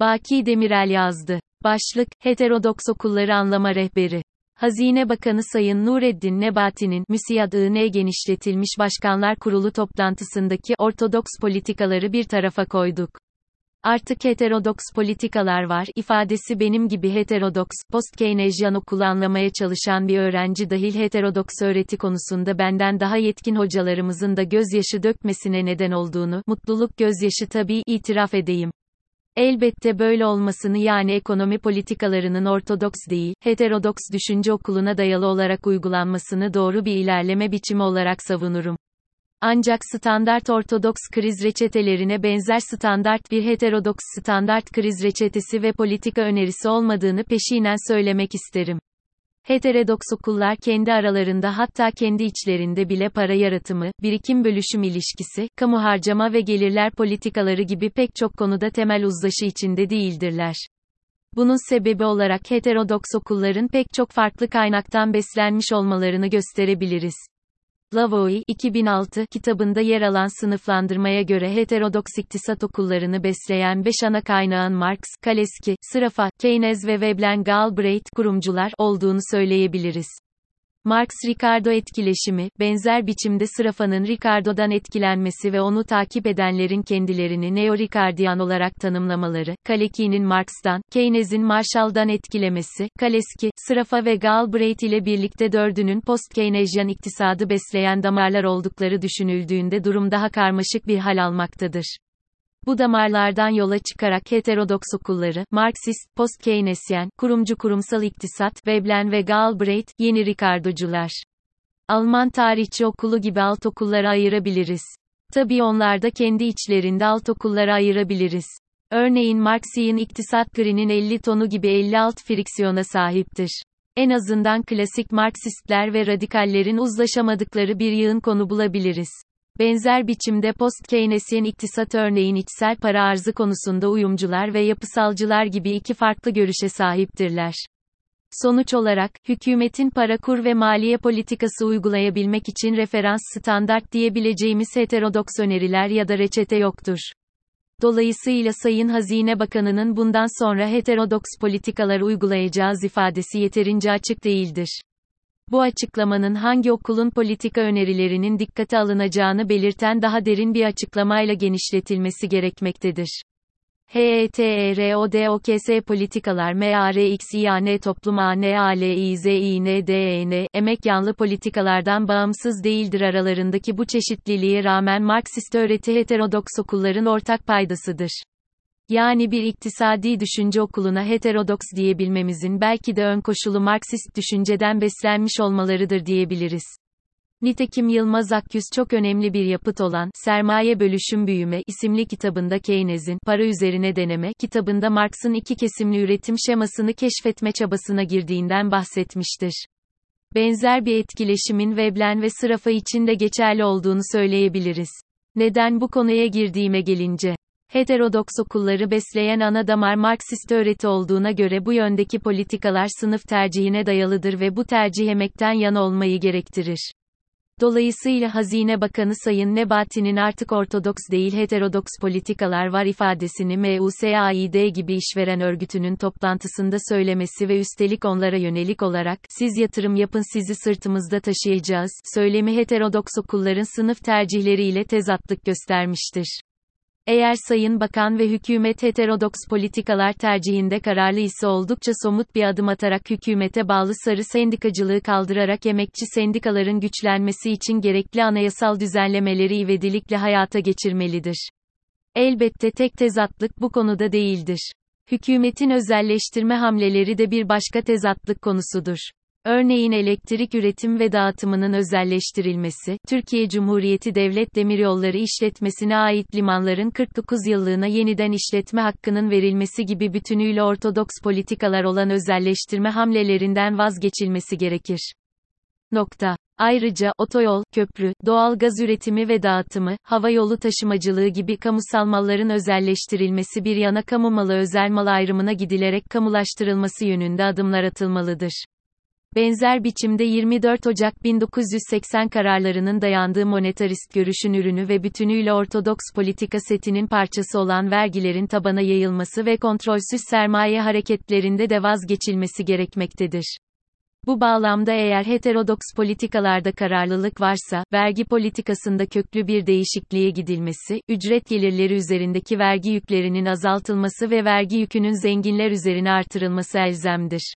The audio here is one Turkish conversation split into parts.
Baki Demirel yazdı. Başlık, Heterodoks Okulları Anlama Rehberi. Hazine Bakanı Sayın Nureddin Nebati'nin MÜSİAD-IN genişletilmiş Başkanlar Kurulu toplantısındaki ortodoks politikaları bir tarafa koyduk. Artık heterodoks politikalar var, ifadesi benim gibi heterodoks, post-Keynesian okulu anlamaya çalışan bir öğrenci dahil heterodoks öğreti konusunda benden daha yetkin hocalarımızın da gözyaşı dökmesine neden olduğunu, mutluluk gözyaşı tabii, itiraf edeyim. Elbette böyle olmasını yani ekonomi politikalarının ortodoks değil, heterodoks düşünce okuluna dayalı olarak uygulanmasını doğru bir ilerleme biçimi olarak savunurum. Ancak standart ortodoks kriz reçetelerine benzer standart bir heterodoks standart kriz reçetesi ve politika önerisi olmadığını peşinen söylemek isterim. Heterodoks okullar kendi aralarında hatta kendi içlerinde bile para yaratımı, birikim bölüşüm ilişkisi, kamu harcama ve gelirler politikaları gibi pek çok konuda temel uzlaşı içinde değildirler. Bunun sebebi olarak heterodoks okulların pek çok farklı kaynaktan beslenmiş olmalarını gösterebiliriz. Lavoie, 2006 kitabında yer alan sınıflandırmaya göre heterodoks iktisat okullarını besleyen 5 ana kaynağın Marx, Kaleski, Sraffa, Keynes ve Veblen Galbraith kurumcular olduğunu söyleyebiliriz. Marx-Ricardo etkileşimi, benzer biçimde Sraffa'nın Ricardo'dan etkilenmesi ve onu takip edenlerin kendilerini neo-Ricardian olarak tanımlamaları, Kaleki'nin Marx'tan, Keynes'in Marshall'dan etkilemesi, Kaleski, Sraffa ve Galbraith ile birlikte dördünün post-Keynesian iktisadı besleyen damarlar oldukları düşünüldüğünde durum daha karmaşık bir hal almaktadır. Bu damarlardan yola çıkarak heterodoks okulları, Marksist, post-Keynesyen, kurumcu kurumsal iktisat, Veblen ve Galbraith, yeni Ricardocular. Alman tarihçi okulu gibi alt okullara ayırabiliriz. Tabi onlar da kendi içlerinde alt okullara ayırabiliriz. Örneğin Marxian iktisat grinin 50 tonu gibi 56 friksiyona sahiptir. En azından klasik Marksistler ve radikallerin uzlaşamadıkları bir yığın konu bulabiliriz. Benzer biçimde post-Keynesyen iktisat örneğin içsel para arzı konusunda uyumcular ve yapısalcılar gibi iki farklı görüşe sahiptirler. Sonuç olarak, hükümetin para kur ve maliye politikası uygulayabilmek için referans standart diyebileceğimiz heterodoks öneriler ya da reçete yoktur. Dolayısıyla Sayın Hazine Bakanı'nın bundan sonra heterodoks politikalar uygulayacağız ifadesi yeterince açık değildir. Bu açıklamanın hangi okulun politika önerilerinin dikkate alınacağını belirten daha derin bir açıklamayla genişletilmesi gerekmektedir. HETERODOKS politikalar MARXİAN toplum ANALİZİNDEN emek yanlı politikalardan bağımsız değildir aralarındaki bu çeşitliliğe rağmen Marksist öğreti heterodoks okulların ortak paydasıdır. Yani bir iktisadi düşünce okuluna heterodoks diyebilmemizin belki de ön koşulu Marksist düşünceden beslenmiş olmalarıdır diyebiliriz. Nitekim Yılmaz Akyüz çok önemli bir yapıt olan Sermaye Bölüşüm Büyüme isimli kitabında Keynes'in Para Üzerine Deneme kitabında Marx'ın iki kesimli üretim şemasını keşfetme çabasına girdiğinden bahsetmiştir. Benzer bir etkileşimin Veblen ve Sraffa için de geçerli olduğunu söyleyebiliriz. Neden bu konuya girdiğime gelince Heterodoks okulları besleyen ana damar Marksist öğreti olduğuna göre bu yöndeki politikalar sınıf tercihine dayalıdır ve bu tercih emekten yana olmayı gerektirir. Dolayısıyla Hazine Bakanı Sayın Nebati'nin artık ortodoks değil heterodoks politikalar var ifadesini MUSAID gibi işveren örgütünün toplantısında söylemesi ve üstelik onlara yönelik olarak, siz yatırım yapın sizi sırtımızda taşıyacağız, söylemi heterodoks okulların sınıf tercihleriyle tezatlık göstermiştir. Eğer Sayın Bakan ve hükümet heterodoks politikalar tercihinde kararlı ise oldukça somut bir adım atarak hükümete bağlı sarı sendikacılığı kaldırarak emekçi sendikaların güçlenmesi için gerekli anayasal düzenlemeleri ivedilikle hayata geçirmelidir. Elbette tek tezatlık bu konuda değildir. Hükümetin özelleştirme hamleleri de bir başka tezatlık konusudur. Örneğin elektrik üretim ve dağıtımının özelleştirilmesi, Türkiye Cumhuriyeti Devlet Demiryolları işletmesine ait limanların 49 yıllığına yeniden işletme hakkının verilmesi gibi bütünüyle ortodoks politikalar olan özelleştirme hamlelerinden vazgeçilmesi gerekir. Nokta. Ayrıca, otoyol, köprü, doğal gaz üretimi ve dağıtımı, hava yolu taşımacılığı gibi kamusal malların özelleştirilmesi bir yana kamu malı özel mal ayrımına gidilerek kamulaştırılması yönünde adımlar atılmalıdır. Benzer biçimde 24 Ocak 1980 kararlarının dayandığı monetarist görüşün ürünü ve bütünüyle ortodoks politika setinin parçası olan vergilerin tabana yayılması ve kontrolsüz sermaye hareketlerinde de vazgeçilmesi gerekmektedir. Bu bağlamda eğer heterodoks politikalarda kararlılık varsa, vergi politikasında köklü bir değişikliğe gidilmesi, ücret gelirleri üzerindeki vergi yüklerinin azaltılması ve vergi yükünün zenginler üzerine artırılması elzemdir.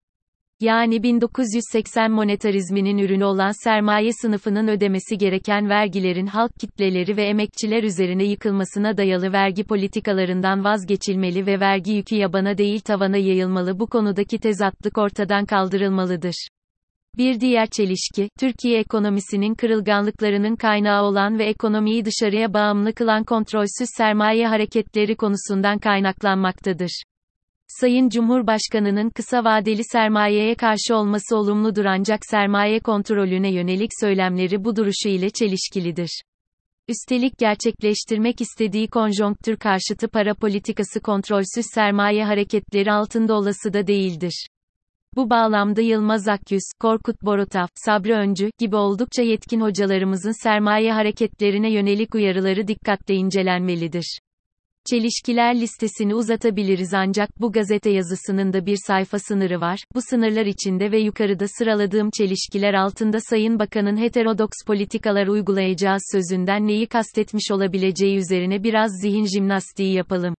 Yani 1980 monetarizminin ürünü olan sermaye sınıfının ödemesi gereken vergilerin halk kitleleri ve emekçiler üzerine yıkılmasına dayalı vergi politikalarından vazgeçilmeli ve vergi yükü yabana değil tavana yayılmalı bu konudaki tezatlık ortadan kaldırılmalıdır. Bir diğer çelişki, Türkiye ekonomisinin kırılganlıklarının kaynağı olan ve ekonomiyi dışarıya bağımlı kılan kontrolsüz sermaye hareketleri konusundan kaynaklanmaktadır. Sayın Cumhurbaşkanının kısa vadeli sermayeye karşı olması olumludur ancak sermaye kontrolüne yönelik söylemleri bu duruşu ile çelişkilidir. Üstelik gerçekleştirmek istediği konjonktür karşıtı para politikası kontrolsüz sermaye hareketleri altında olası da değildir. Bu bağlamda Yılmaz Akyüz, Korkut Borotaf, Sabri Öncü gibi oldukça yetkin hocalarımızın sermaye hareketlerine yönelik uyarıları dikkatle incelenmelidir. Çelişkiler listesini uzatabiliriz ancak bu gazete yazısının da bir sayfa sınırı var. Bu sınırlar içinde ve yukarıda sıraladığım çelişkiler altında Sayın Bakan'ın heterodoks politikalar uygulayacağı sözünden neyi kastetmiş olabileceği üzerine biraz zihin jimnastiği yapalım.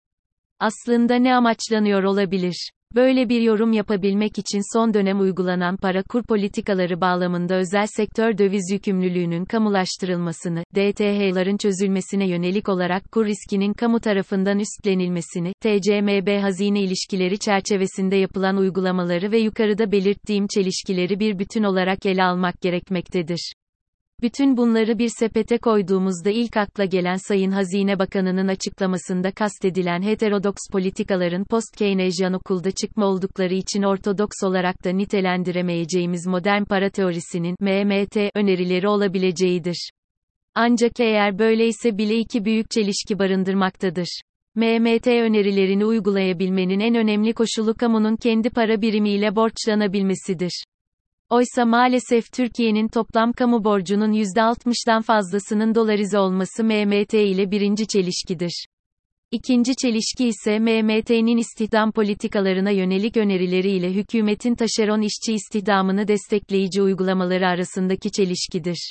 Aslında ne amaçlanıyor olabilir? Böyle bir yorum yapabilmek için son dönem uygulanan para kur politikaları bağlamında özel sektör döviz yükümlülüğünün kamulaştırılmasını, DTH'ların çözülmesine yönelik olarak kur riskinin kamu tarafından üstlenilmesini, TCMB hazine ilişkileri çerçevesinde yapılan uygulamaları ve yukarıda belirttiğim çelişkileri bir bütün olarak ele almak gerekmektedir. Bütün bunları bir sepete koyduğumuzda ilk akla gelen Sayın Hazine Bakanı'nın açıklamasında kastedilen heterodoks politikaların post-Keynesian okulda çıkma oldukları için ortodoks olarak da nitelendiremeyeceğimiz modern para teorisinin MMT önerileri olabileceğidir. Ancak eğer böyleyse bile iki büyük çelişki barındırmaktadır. MMT önerilerini uygulayabilmenin en önemli koşulu kamunun kendi para birimiyle borçlanabilmesidir. Oysa maalesef Türkiye'nin toplam kamu borcunun %60'dan fazlasının dolarize olması MMT ile birinci çelişkidir. İkinci çelişki ise MMT'nin istihdam politikalarına yönelik önerileriyle hükümetin taşeron işçi istihdamını destekleyici uygulamaları arasındaki çelişkidir.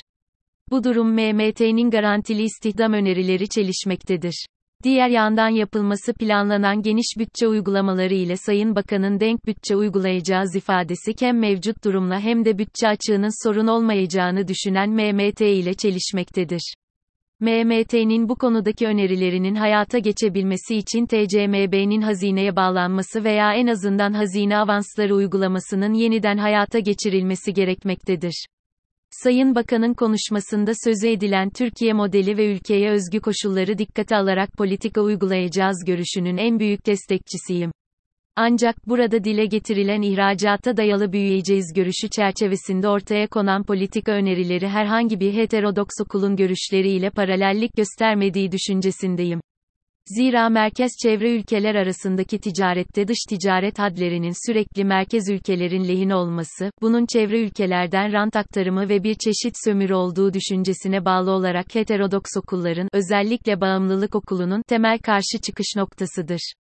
Bu durum MMT'nin garantili istihdam önerileri çelişmektedir. Diğer yandan yapılması planlanan geniş bütçe uygulamaları ile Sayın Bakan'ın denk bütçe uygulayacağız ifadesi hem mevcut durumla hem de bütçe açığının sorun olmayacağını düşünen MMT ile çelişmektedir. MMT'nin bu konudaki önerilerinin hayata geçebilmesi için TCMB'nin hazineye bağlanması veya en azından hazine avansları uygulamasının yeniden hayata geçirilmesi gerekmektedir. Sayın Bakan'ın konuşmasında sözü edilen Türkiye modeli ve ülkeye özgü koşulları dikkate alarak politika uygulayacağız görüşünün en büyük destekçisiyim. Ancak burada dile getirilen ihracata dayalı büyüyeceğiz görüşü çerçevesinde ortaya konan politika önerileri herhangi bir heterodoks okulun görüşleriyle paralellik göstermediği düşüncesindeyim. Zira merkez çevre ülkeler arasındaki ticarette dış ticaret hadlerinin sürekli merkez ülkelerin lehine olması, bunun çevre ülkelerden rant aktarımı ve bir çeşit sömürü olduğu düşüncesine bağlı olarak heterodoks okulların, özellikle bağımlılık okulunun, temel karşı çıkış noktasıdır.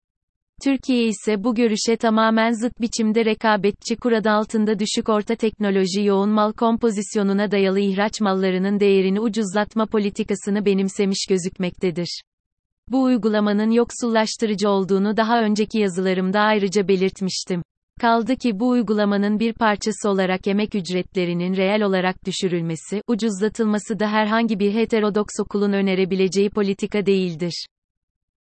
Türkiye ise bu görüşe tamamen zıt biçimde rekabetçi kurada altında düşük orta teknoloji yoğun mal kompozisyonuna dayalı ihraç mallarının değerini ucuzlatma politikasını benimsemiş gözükmektedir. Bu uygulamanın yoksullaştırıcı olduğunu daha önceki yazılarımda ayrıca belirtmiştim. Kaldı ki bu uygulamanın bir parçası olarak emek ücretlerinin reel olarak düşürülmesi, ucuzlatılması da herhangi bir heterodoks okulun önerebileceği politika değildir.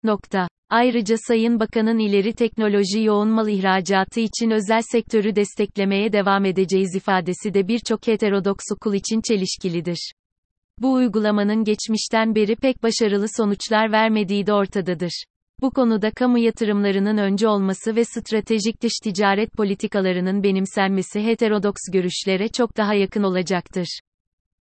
Nokta. Ayrıca Sayın Bakan'ın ileri teknoloji yoğun mal ihracatı için özel sektörü desteklemeye devam edeceğiz ifadesi de birçok heterodoks okul için çelişkilidir. Bu uygulamanın geçmişten beri pek başarılı sonuçlar vermediği de ortadadır. Bu konuda kamu yatırımlarının önce olması ve stratejik dış ticaret politikalarının benimsenmesi heterodoks görüşlere çok daha yakın olacaktır.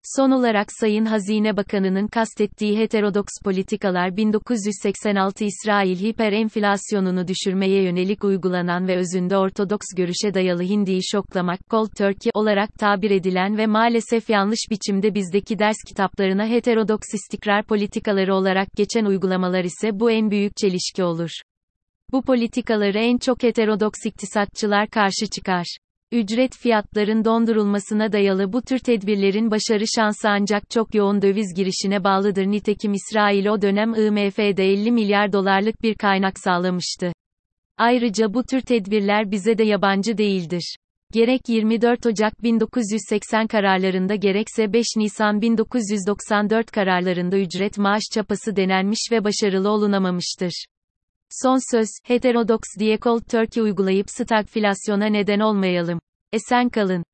Son olarak Sayın Hazine Bakanı'nın kastettiği heterodoks politikalar 1986 İsrail hiperenflasyonunu düşürmeye yönelik uygulanan ve özünde ortodoks görüşe dayalı Hindi'yi şoklamak, Cold Turkey olarak tabir edilen ve maalesef yanlış biçimde bizdeki ders kitaplarına heterodoks istikrar politikaları olarak geçen uygulamalar ise bu en büyük çelişki olur. Bu politikaları en çok heterodoks iktisatçılar karşı çıkar. Ücret fiyatların dondurulmasına dayalı bu tür tedbirlerin başarı şansı ancak çok yoğun döviz girişine bağlıdır. Nitekim İsrail o dönem IMF'de 50 milyar dolarlık bir kaynak sağlamıştı. Ayrıca bu tür tedbirler bize de yabancı değildir. Gerek 24 Ocak 1980 kararlarında gerekse 5 Nisan 1994 kararlarında ücret maaş çapası denenmiş ve başarılı olunamamıştır. Son söz, heterodoks diye Cold Turkey uygulayıp stagflasyona neden olmayalım. Esen kalın.